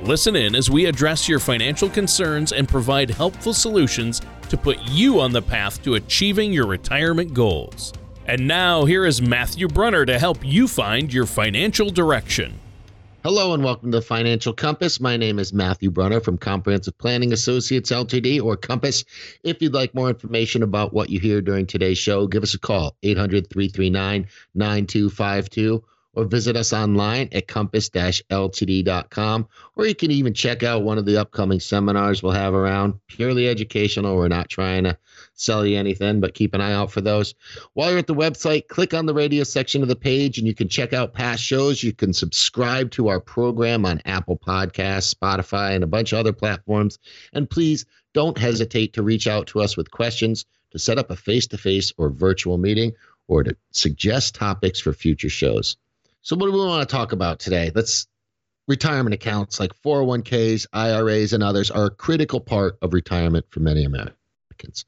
Listen in as we address your financial concerns and provide helpful solutions to put you on the path to achieving your retirement goals. And now, here is Matthew Brunner to help you find your financial direction. Hello and welcome to the Financial Compass. My name is Matthew Brunner from Comprehensive Planning Associates Ltd. or Compass. If you'd like more information about what you hear during today's show, give us a call 800 339 9252 or visit us online at compass-ltd.com or you can even check out one of the upcoming seminars we'll have around purely educational. We're not trying to sell you anything but keep an eye out for those. While you're at the website click on the radio section of the page and you can check out past shows. You can subscribe to our program on apple podcasts spotify and a bunch of other platforms. And please don't hesitate to reach out to us with questions to set up a face-to-face or virtual meeting or to suggest topics for future shows so, what do we want to talk about today? Let's retirement accounts like 401ks, IRAs, and others are a critical part of retirement for many Americans.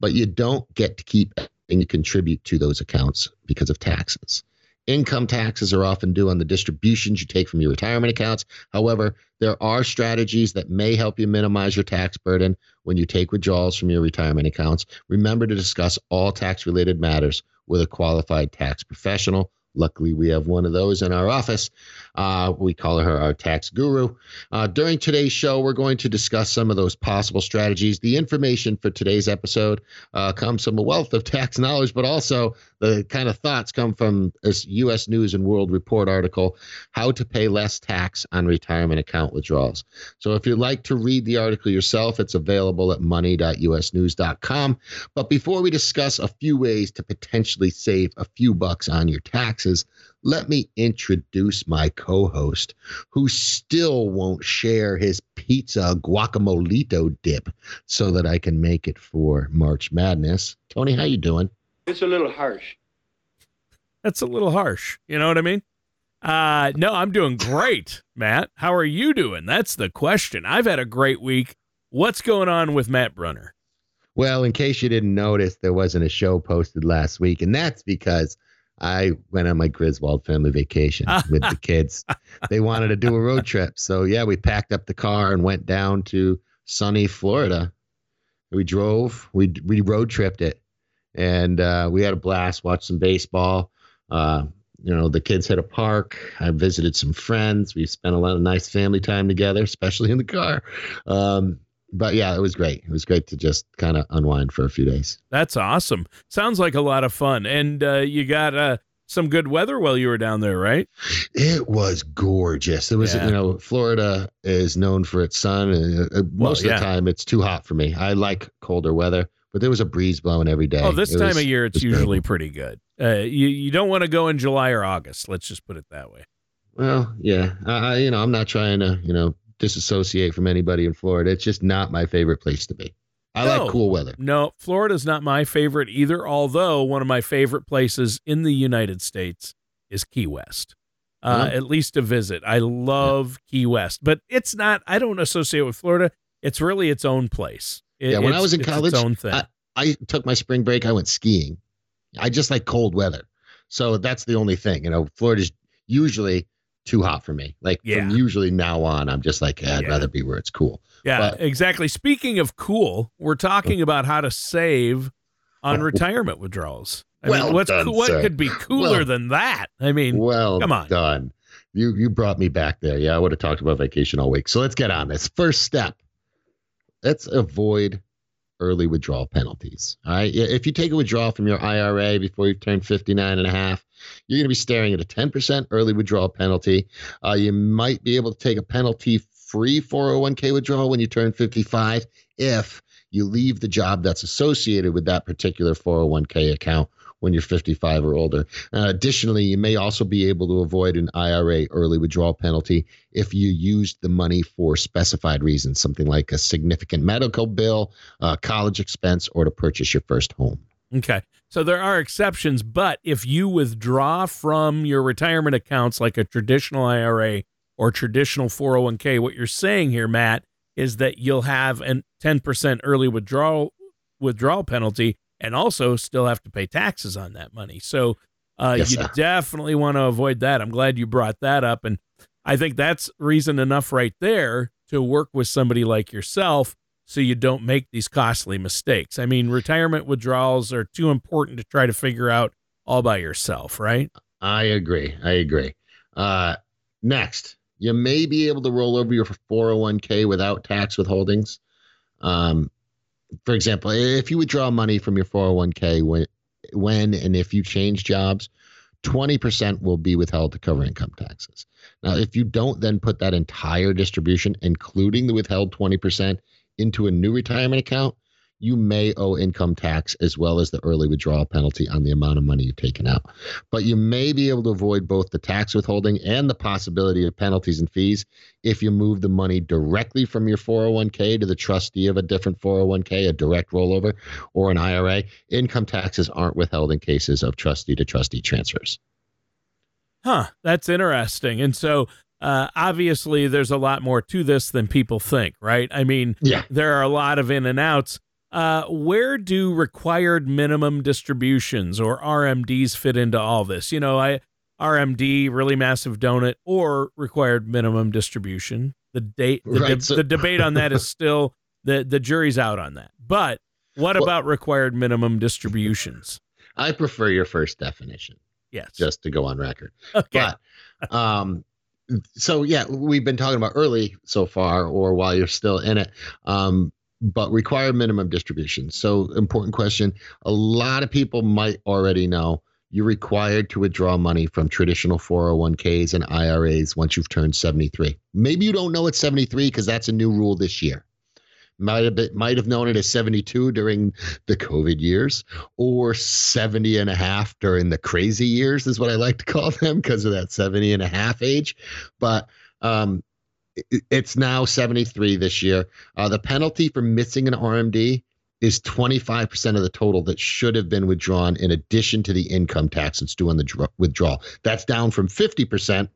But you don't get to keep and you contribute to those accounts because of taxes. Income taxes are often due on the distributions you take from your retirement accounts. However, there are strategies that may help you minimize your tax burden when you take withdrawals from your retirement accounts. Remember to discuss all tax related matters with a qualified tax professional Luckily, we have one of those in our office. Uh, we call her our tax guru. Uh, during today's show, we're going to discuss some of those possible strategies. The information for today's episode uh, comes from a wealth of tax knowledge, but also the kind of thoughts come from this U.S. News and World Report article, How to Pay Less Tax on Retirement Account Withdrawals. So if you'd like to read the article yourself, it's available at money.usnews.com. But before we discuss a few ways to potentially save a few bucks on your taxes, let me introduce my co host who still won't share his pizza guacamolito dip so that I can make it for March Madness. Tony, how you doing? It's a little harsh. That's a little harsh. You know what I mean? Uh, no, I'm doing great, Matt. How are you doing? That's the question. I've had a great week. What's going on with Matt Brunner? Well, in case you didn't notice, there wasn't a show posted last week, and that's because I went on my Griswold family vacation with the kids. They wanted to do a road trip. So, yeah, we packed up the car and went down to sunny Florida. We drove, we, we road tripped it, and uh, we had a blast, watched some baseball. Uh, you know, the kids hit a park. I visited some friends. We spent a lot of nice family time together, especially in the car. Um, but yeah, it was great. It was great to just kind of unwind for a few days. That's awesome. Sounds like a lot of fun. And uh, you got uh, some good weather while you were down there, right? It was gorgeous. It was, yeah. you know, Florida is known for its sun. And, uh, most well, yeah. of the time, it's too hot for me. I like colder weather, but there was a breeze blowing every day. Oh, this it time was, of year, it's usually pretty good. Uh, you you don't want to go in July or August. Let's just put it that way. Well, yeah, I, you know, I'm not trying to, you know, disassociate from anybody in Florida. It's just not my favorite place to be. I no, like cool weather. No, Florida's not my favorite either, although one of my favorite places in the United States is Key West. Uh, At least to visit. I love yeah. Key West, but it's not, I don't associate with Florida. It's really its own place. It, yeah, when I was in college, its own I, I took my spring break, I went skiing. I just like cold weather. So that's the only thing. You know, Florida's usually too hot for me. Like yeah. from usually now on, I'm just like, I'd yeah. rather be where it's cool. Yeah, but, exactly. Speaking of cool, we're talking about how to save on oh. retirement withdrawals. I well mean, what's done, what sir. could be cooler well, than that? I mean, well, come on, done. You you brought me back there. Yeah, I would have talked about vacation all week. So let's get on this. First step. Let's avoid early withdrawal penalties. All right. If you take a withdrawal from your IRA before you turn 59 and a half, you're going to be staring at a 10% early withdrawal penalty. Uh, you might be able to take a penalty free 401k withdrawal when you turn 55 if you leave the job that's associated with that particular 401k account when you're 55 or older. Uh, additionally, you may also be able to avoid an IRA early withdrawal penalty if you used the money for specified reasons, something like a significant medical bill, uh, college expense, or to purchase your first home. Okay. So there are exceptions, but if you withdraw from your retirement accounts like a traditional IRA or traditional 401k, what you're saying here, Matt, is that you'll have a 10% early withdrawal withdrawal penalty and also still have to pay taxes on that money. So uh, yes, you sir. definitely want to avoid that. I'm glad you brought that up. And I think that's reason enough right there to work with somebody like yourself so you don't make these costly mistakes. I mean, retirement withdrawals are too important to try to figure out all by yourself, right? I agree. I agree. Uh, next, you may be able to roll over your 401k without tax withholdings. Um, for example, if you withdraw money from your 401k when when and if you change jobs, 20% will be withheld to cover income taxes. Now, if you don't then put that entire distribution, including the withheld 20%, into a new retirement account, you may owe income tax as well as the early withdrawal penalty on the amount of money you've taken out. But you may be able to avoid both the tax withholding and the possibility of penalties and fees if you move the money directly from your 401k to the trustee of a different 401k, a direct rollover, or an IRA. Income taxes aren't withheld in cases of trustee to trustee transfers. Huh, that's interesting. And so uh, obviously there's a lot more to this than people think, right? I mean, yeah. there are a lot of in and outs. Uh, where do required minimum distributions or RMDs fit into all this? You know, I RMD, really massive donut, or required minimum distribution. The date, the, right, de- so- the debate on that is still the the jury's out on that. But what well, about required minimum distributions? I prefer your first definition. Yes, just to go on record. Okay. But um, so yeah, we've been talking about early so far, or while you're still in it. Um, but require minimum distribution. So, important question. A lot of people might already know you're required to withdraw money from traditional 401ks and IRAs once you've turned 73. Maybe you don't know it's 73 because that's a new rule this year. Might have been, might have known it as 72 during the COVID years or 70 and a half during the crazy years is what I like to call them because of that 70 and a half age. But um, it's now 73 this year. Uh, the penalty for missing an RMD is 25% of the total that should have been withdrawn in addition to the income tax that's due on the dr- withdrawal. That's down from 50%,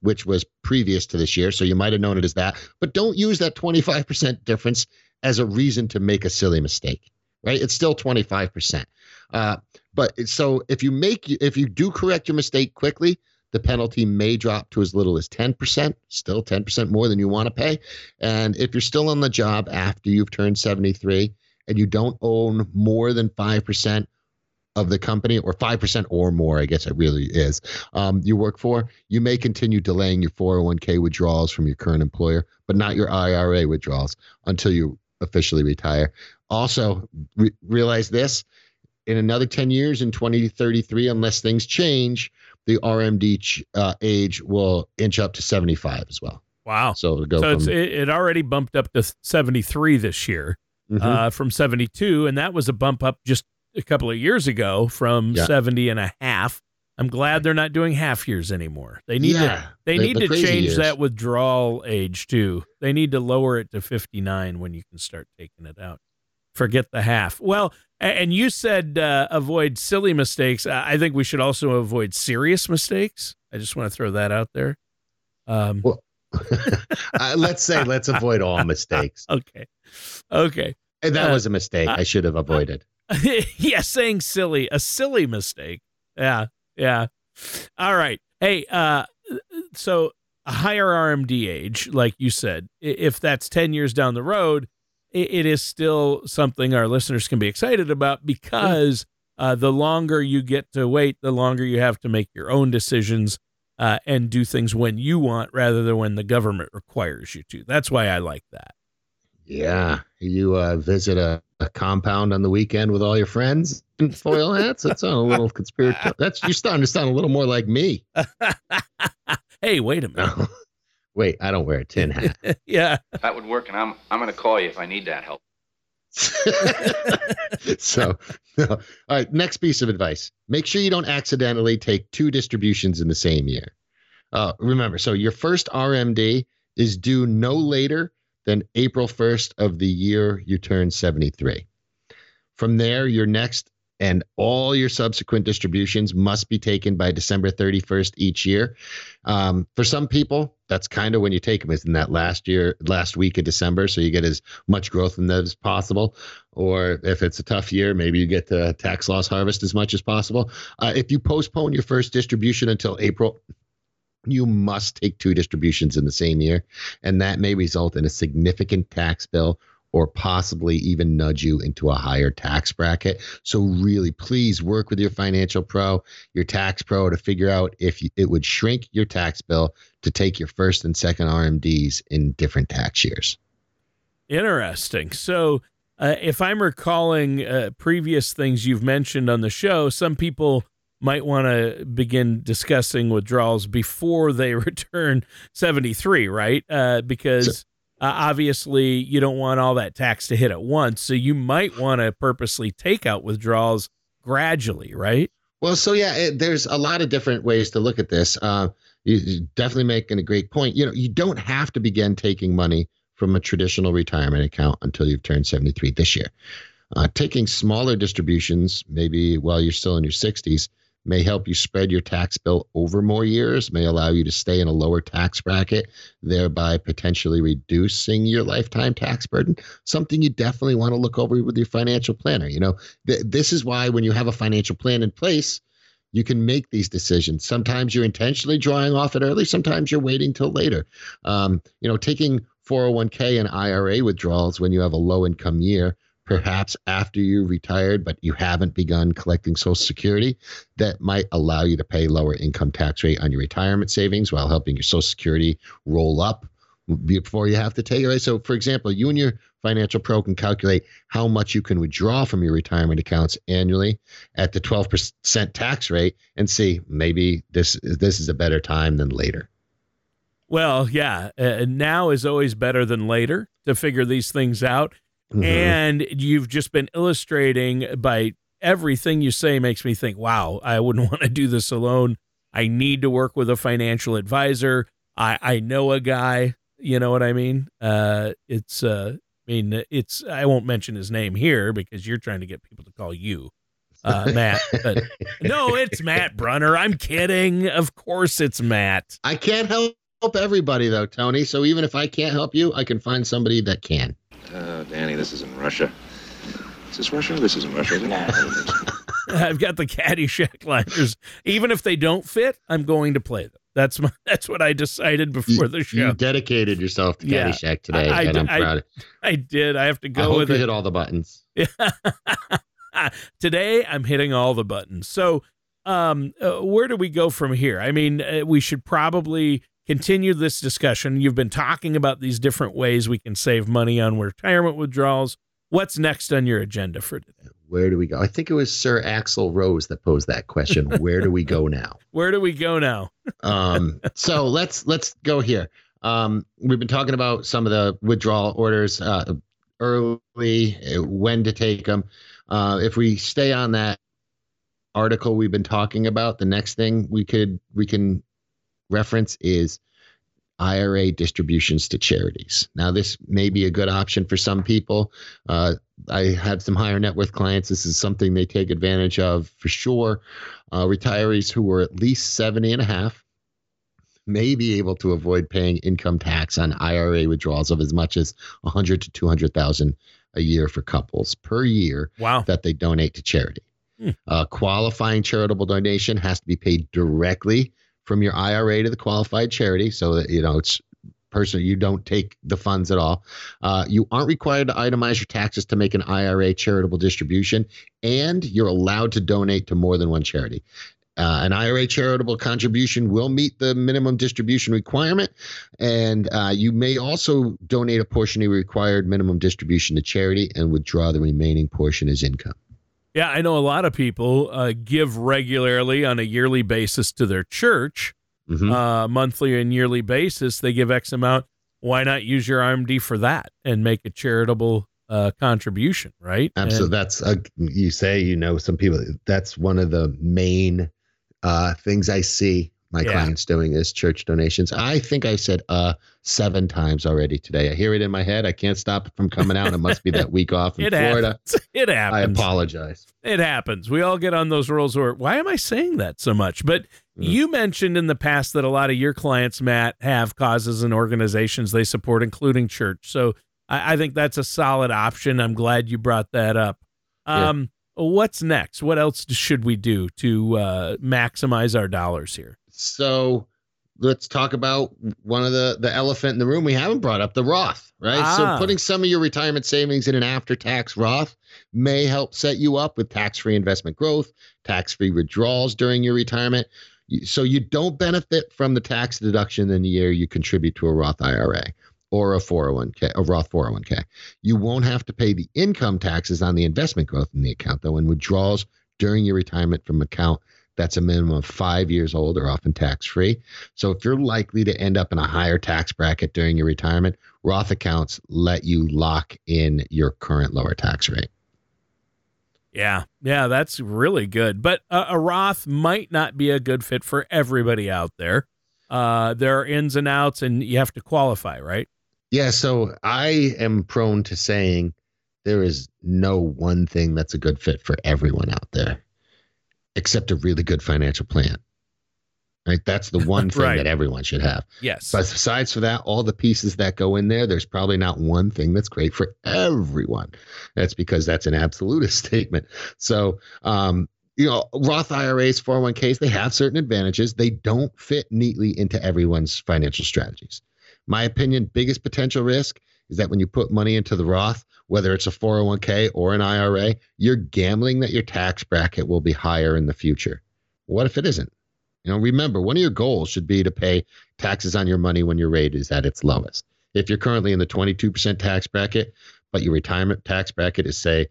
which was previous to this year. So you might have known it as that. But don't use that 25% difference as a reason to make a silly mistake, right? It's still 25%. Uh, but so if you make, if you do correct your mistake quickly, the penalty may drop to as little as 10%, still 10% more than you want to pay. And if you're still on the job after you've turned 73 and you don't own more than 5% of the company or 5% or more, I guess it really is, um, you work for, you may continue delaying your 401k withdrawals from your current employer, but not your IRA withdrawals until you officially retire. Also, re- realize this in another 10 years in 2033, unless things change, the RMD uh, age will inch up to 75 as well. Wow. So, go so from, it, it already bumped up to 73 this year mm-hmm. uh, from 72. And that was a bump up just a couple of years ago from yeah. 70 and a half. I'm glad they're not doing half years anymore. They need yeah, to they the, need the to change years. that withdrawal age too. They need to lower it to 59 when you can start taking it out. Forget the half. Well, and you said uh, avoid silly mistakes. I think we should also avoid serious mistakes. I just want to throw that out there. Um, well, uh, let's say let's avoid all mistakes. okay. Okay. And that uh, was a mistake. I should have avoided. yeah, saying silly, a silly mistake. Yeah. Yeah. All right. Hey, uh, so a higher RMD age, like you said, if that's 10 years down the road, it is still something our listeners can be excited about because uh, the longer you get to wait, the longer you have to make your own decisions uh, and do things when you want rather than when the government requires you to. That's why I like that. Yeah. You uh, visit a, a, compound on the weekend with all your friends in foil hats. That sounds a little conspiratorial. That's you're starting to sound a little more like me. hey, wait a minute. Wait, I don't wear a tin hat. yeah. That would work, and I'm I'm going to call you if I need that help. so, all right. Next piece of advice: make sure you don't accidentally take two distributions in the same year. Uh, remember, so your first RMD is due no later than April 1st of the year you turn 73. From there, your next and all your subsequent distributions must be taken by December 31st each year. Um, for some people, that's kind of when you take them is in that last year, last week of December, so you get as much growth in that as possible. Or if it's a tough year, maybe you get the tax loss harvest as much as possible. Uh, if you postpone your first distribution until April, you must take two distributions in the same year, and that may result in a significant tax bill or possibly even nudge you into a higher tax bracket. So, really, please work with your financial pro, your tax pro, to figure out if it would shrink your tax bill to take your first and second RMDs in different tax years. Interesting. So, uh, if I'm recalling uh, previous things you've mentioned on the show, some people might want to begin discussing withdrawals before they return 73, right? Uh, because uh, obviously you don't want all that tax to hit at once. So you might want to purposely take out withdrawals gradually, right? Well, so yeah, it, there's a lot of different ways to look at this. Uh, you're definitely making a great point. You know, you don't have to begin taking money from a traditional retirement account until you've turned 73 this year. Uh, taking smaller distributions, maybe while you're still in your 60s, may help you spread your tax bill over more years, may allow you to stay in a lower tax bracket, thereby potentially reducing your lifetime tax burden. Something you definitely want to look over with your financial planner. You know, th- this is why when you have a financial plan in place, you can make these decisions. Sometimes you're intentionally drawing off it early, sometimes you're waiting till later. Um, you know, taking 401k and IRA withdrawals when you have a low income year perhaps after you retired, but you haven't begun collecting Social Security, that might allow you to pay lower income tax rate on your retirement savings while helping your Social Security roll up before you have to take it. Right. So, for example, you and your financial pro can calculate how much you can withdraw from your retirement accounts annually at the 12% tax rate and see maybe this this is a better time than later. Well, yeah, uh, now is always better than later to figure these things out. Mm-hmm. And you've just been illustrating by everything you say makes me think, wow, I wouldn't want to do this alone. I need to work with a financial advisor. I, I know a guy, you know what I mean? Uh, it's, uh, I mean, it's, I won't mention his name here because you're trying to get people to call you. Uh, Matt, but no, it's Matt Brunner. I'm kidding. Of course, it's Matt. I can't help everybody though, Tony. So even if I can't help you, I can find somebody that can. Uh, Danny, this isn't Russia. Is this Russia? This isn't Russia, is it? I've got the Caddyshack liners. Even if they don't fit, I'm going to play them. That's my, that's what I decided before you, the show. You dedicated yourself to yeah, Caddyshack today, I, I, and I'm I, proud. I, did. I have to go I hope with you it. hit all the buttons. today, I'm hitting all the buttons. So, um, uh, where do we go from here? I mean, uh, we should probably continue this discussion. You've been talking about these different ways we can save money on retirement withdrawals. What's next on your agenda for today? Where do we go? I think it was Sir Axl Rose that posed that question. Where do we go now? Where do we go now? um, so let's let's go here. Um, we've been talking about some of the withdrawal orders uh, early, when to take them. Uh, if we stay on that article we've been talking about, the next thing we could we can reference is IRA distributions to charities. Now, this may be a good option for some people. Uh, I have some higher net worth clients. This is something they take advantage of for sure. Uh, retirees who are at least 70 and a half may be able to avoid paying income tax on IRA withdrawals of as much as 100 to 200,000 a year for couples per year wow. that they donate to charity. Hmm. Uh, qualifying charitable donation has to be paid directly from your IRA to the qualified charity so that, you know, it's personal. You don't take the funds at all. Uh, you aren't required to itemize your taxes to make an IRA charitable distribution, and you're allowed to donate to more than one charity. Uh, an IRA charitable contribution will meet the minimum distribution requirement, and uh, you may also donate a portion of your required minimum distribution to charity and withdraw the remaining portion as income. Yeah, I know a lot of people uh, give regularly on a yearly basis to their church, mm-hmm. uh, monthly and yearly basis. They give X amount. Why not use your RMD for that and make a charitable uh, contribution, right? Absolutely. And, that's a, you say you know some people. That's one of the main uh, things I see my yeah. clients doing is church donations. I think I said uh seven times already today. I hear it in my head. I can't stop it from coming out. It must be that week off in it Florida. Happens. It happens. I apologize. It happens. We all get on those rolls where why am I saying that so much? But mm. you mentioned in the past that a lot of your clients, Matt, have causes and organizations they support, including church. So I, I think that's a solid option. I'm glad you brought that up. Um, yeah what's next? What else should we do to uh, maximize our dollars here? So let's talk about one of the the elephant in the room we haven't brought up the Roth, right? Ah. So putting some of your retirement savings in an after-tax Roth may help set you up with tax-free investment growth, tax-free withdrawals during your retirement. So you don't benefit from the tax deduction in the year you contribute to a Roth IRA or a 401k, a Roth 401k. You won't have to pay the income taxes on the investment growth in the account though, and withdrawals during your retirement from account that's a minimum of five years old or often tax free. So if you're likely to end up in a higher tax bracket during your retirement, Roth accounts let you lock in your current lower tax rate. Yeah, yeah, that's really good. But a, a Roth might not be a good fit for everybody out there. Uh, there are ins and outs, and you have to qualify, right? Yeah, so I am prone to saying there is no one thing that's a good fit for everyone out there except a really good financial plan. Right? That's the one thing right. that everyone should have. Yes. But besides for that, all the pieces that go in there, there's probably not one thing that's great for everyone. That's because that's an absolutist statement. So, um, you know, Roth IRAs, 401ks, they have certain advantages. They don't fit neatly into everyone's financial strategies. My opinion, biggest potential risk is that when you put money into the Roth, whether it's a 401k or an IRA, you're gambling that your tax bracket will be higher in the future. What if it isn't? You know, remember, one of your goals should be to pay taxes on your money when your rate is at its lowest. If you're currently in the 22% tax bracket, but your retirement tax bracket is, say,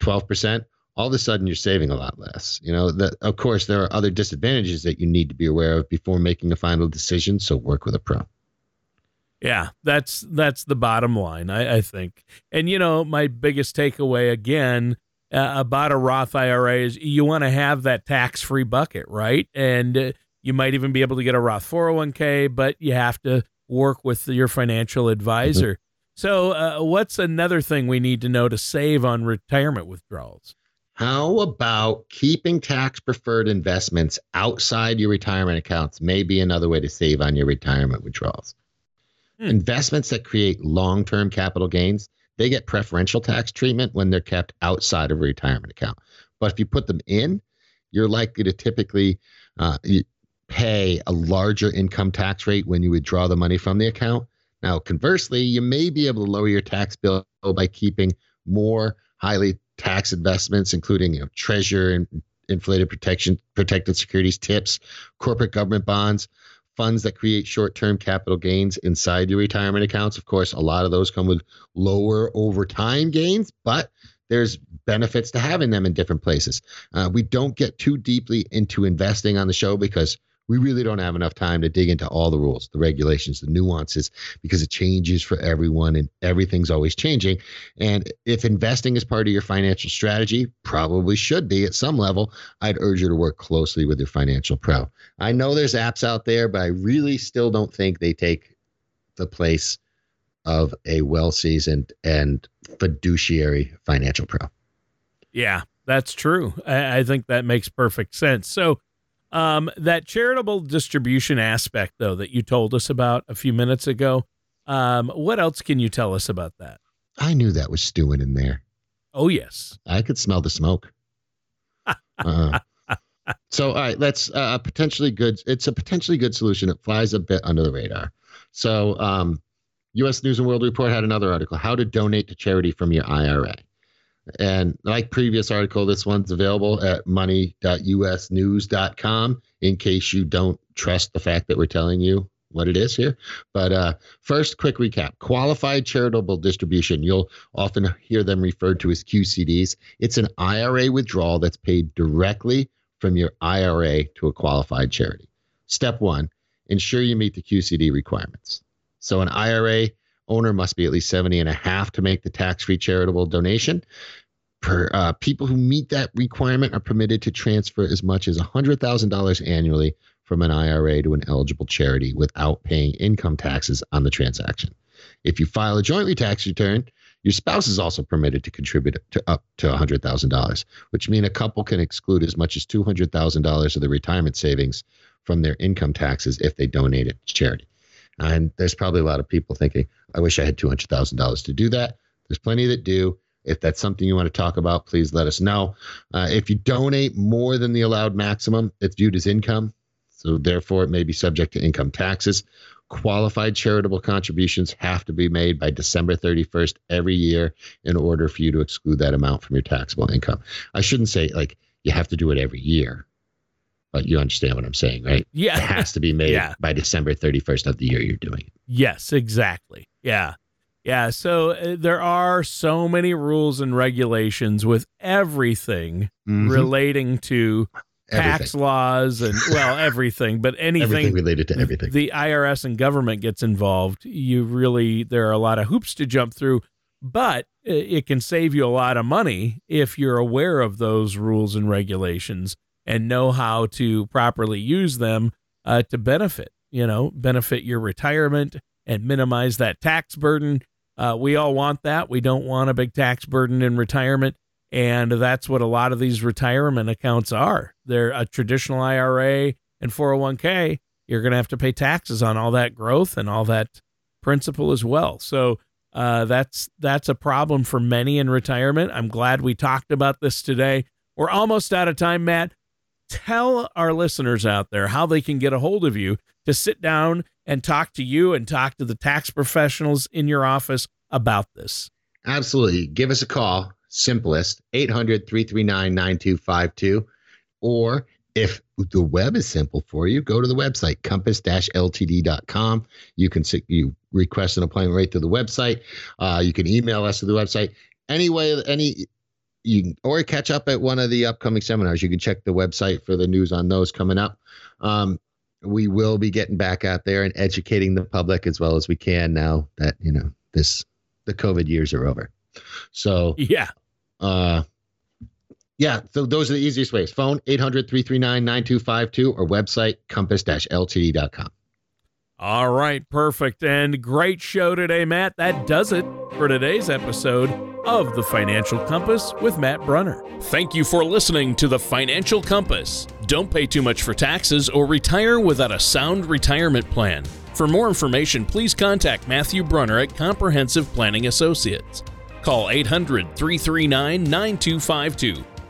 12%, all of a sudden you're saving a lot less. You know, that of course there are other disadvantages that you need to be aware of before making a final decision. So work with a pro. Yeah, that's that's the bottom line, I, I think. And you know, my biggest takeaway again uh, about a Roth IRA is you want to have that tax-free bucket, right? And uh, you might even be able to get a Roth 401k, but you have to work with your financial advisor. Mm-hmm. So, uh, what's another thing we need to know to save on retirement withdrawals? How about keeping tax preferred investments outside your retirement accounts? May be another way to save on your retirement withdrawals. Hmm. Investments that create long term capital gains, they get preferential tax treatment when they're kept outside of a retirement account. But if you put them in, you're likely to typically uh, pay a larger income tax rate when you withdraw the money from the account. Now, conversely, you may be able to lower your tax bill by keeping more highly tax investments, including you know, treasure and inflated protection, protected securities, TIPS, corporate government bonds, funds that create short-term capital gains inside your retirement accounts. Of course, a lot of those come with lower over time gains, but there's benefits to having them in different places. Uh, we don't get too deeply into investing on the show because we really don't have enough time to dig into all the rules, the regulations, the nuances, because it changes for everyone and everything's always changing. And if investing is part of your financial strategy, probably should be at some level, I'd urge you to work closely with your financial pro. I know there's apps out there, but I really still don't think they take the place of a well seasoned and fiduciary financial pro. Yeah, that's true. I, I think that makes perfect sense. So, um, that charitable distribution aspect, though, that you told us about a few minutes ago, um, what else can you tell us about that? I knew that was stewing in there. Oh, yes. I could smell the smoke. uh, so, all right, let's uh, potentially good. It's a potentially good solution. It flies a bit under the radar. So, um, U.S. News and World Report had another article: How to donate to charity from your IRA. And like previous article, this one's available at money.usnews.com in case you don't trust the fact that we're telling you what it is here. But uh, first, quick recap qualified charitable distribution. You'll often hear them referred to as QCDs. It's an IRA withdrawal that's paid directly from your IRA to a qualified charity. Step one ensure you meet the QCD requirements. So, an IRA owner must be at least 70 and a half to make the tax-free charitable donation. Per, uh, people who meet that requirement are permitted to transfer as much as $100,000 annually from an IRA to an eligible charity without paying income taxes on the transaction. If you file a jointly tax return, your spouse is also permitted to contribute to up to $100,000, which means a couple can exclude as much as $200,000 of the retirement savings from their income taxes if they donate it to charity. And there's probably a lot of people thinking, I wish I had $200,000 to do that. There's plenty that do. If that's something you want to talk about, please let us know. Uh, if you donate more than the allowed maximum, it's viewed as income. So therefore, it may be subject to income taxes. Qualified charitable contributions have to be made by December 31st every year in order for you to exclude that amount from your taxable income. I shouldn't say like you have to do it every year, but you understand what I'm saying, right? Yeah. It has to be made Yeah. by December 31st of the year you're doing it. Yes, exactly. Yeah. Yeah. So uh, there are so many rules and regulations with everything relating to tax Mm-hmm. Laws and, well, everything, but anything. Everything related to everything. The IRS and government gets involved. You really, there are a lot of hoops to jump through, but it can save you a lot of money if you're aware of those rules and regulations and know how to properly use them uh, to benefit, you know, benefit your retirement and minimize that tax burden. Uh, we all want that. We don't want a big tax burden in retirement. And that's what a lot of these retirement accounts are. They're a traditional IRA and 401k. You're going to have to pay taxes on all that growth and all that principal as well. So uh, that's that's a problem for many in retirement. I'm glad we talked about this today. We're almost out of time, Matt. Tell our listeners out there how they can get a hold of you to sit down and talk to you and talk to the tax professionals in your office about this. Absolutely. Give us a call. Simplest 800 339 9252. Or if the web is simple for you, go to the website compass ltd.com. You can you request an appointment right through the website. Uh, you can email us to the website. Anyway, any you can, or catch up at one of the upcoming seminars. You can check the website for the news on those coming up. Um, we will be getting back out there and educating the public as well as we can now that you know this the COVID years are over. So Yeah. uh yeah, so those are the easiest ways. Phone 800-339-9252 or website compass-ltd.com. All right, perfect. And great show today, Matt. That does it for today's episode of The Financial Compass with Matt Brunner. Thank you for listening to The Financial Compass. Don't pay too much for taxes or retire without a sound retirement plan. For more information, please contact Matthew Brunner at Comprehensive Planning Associates. Call 800 339 9252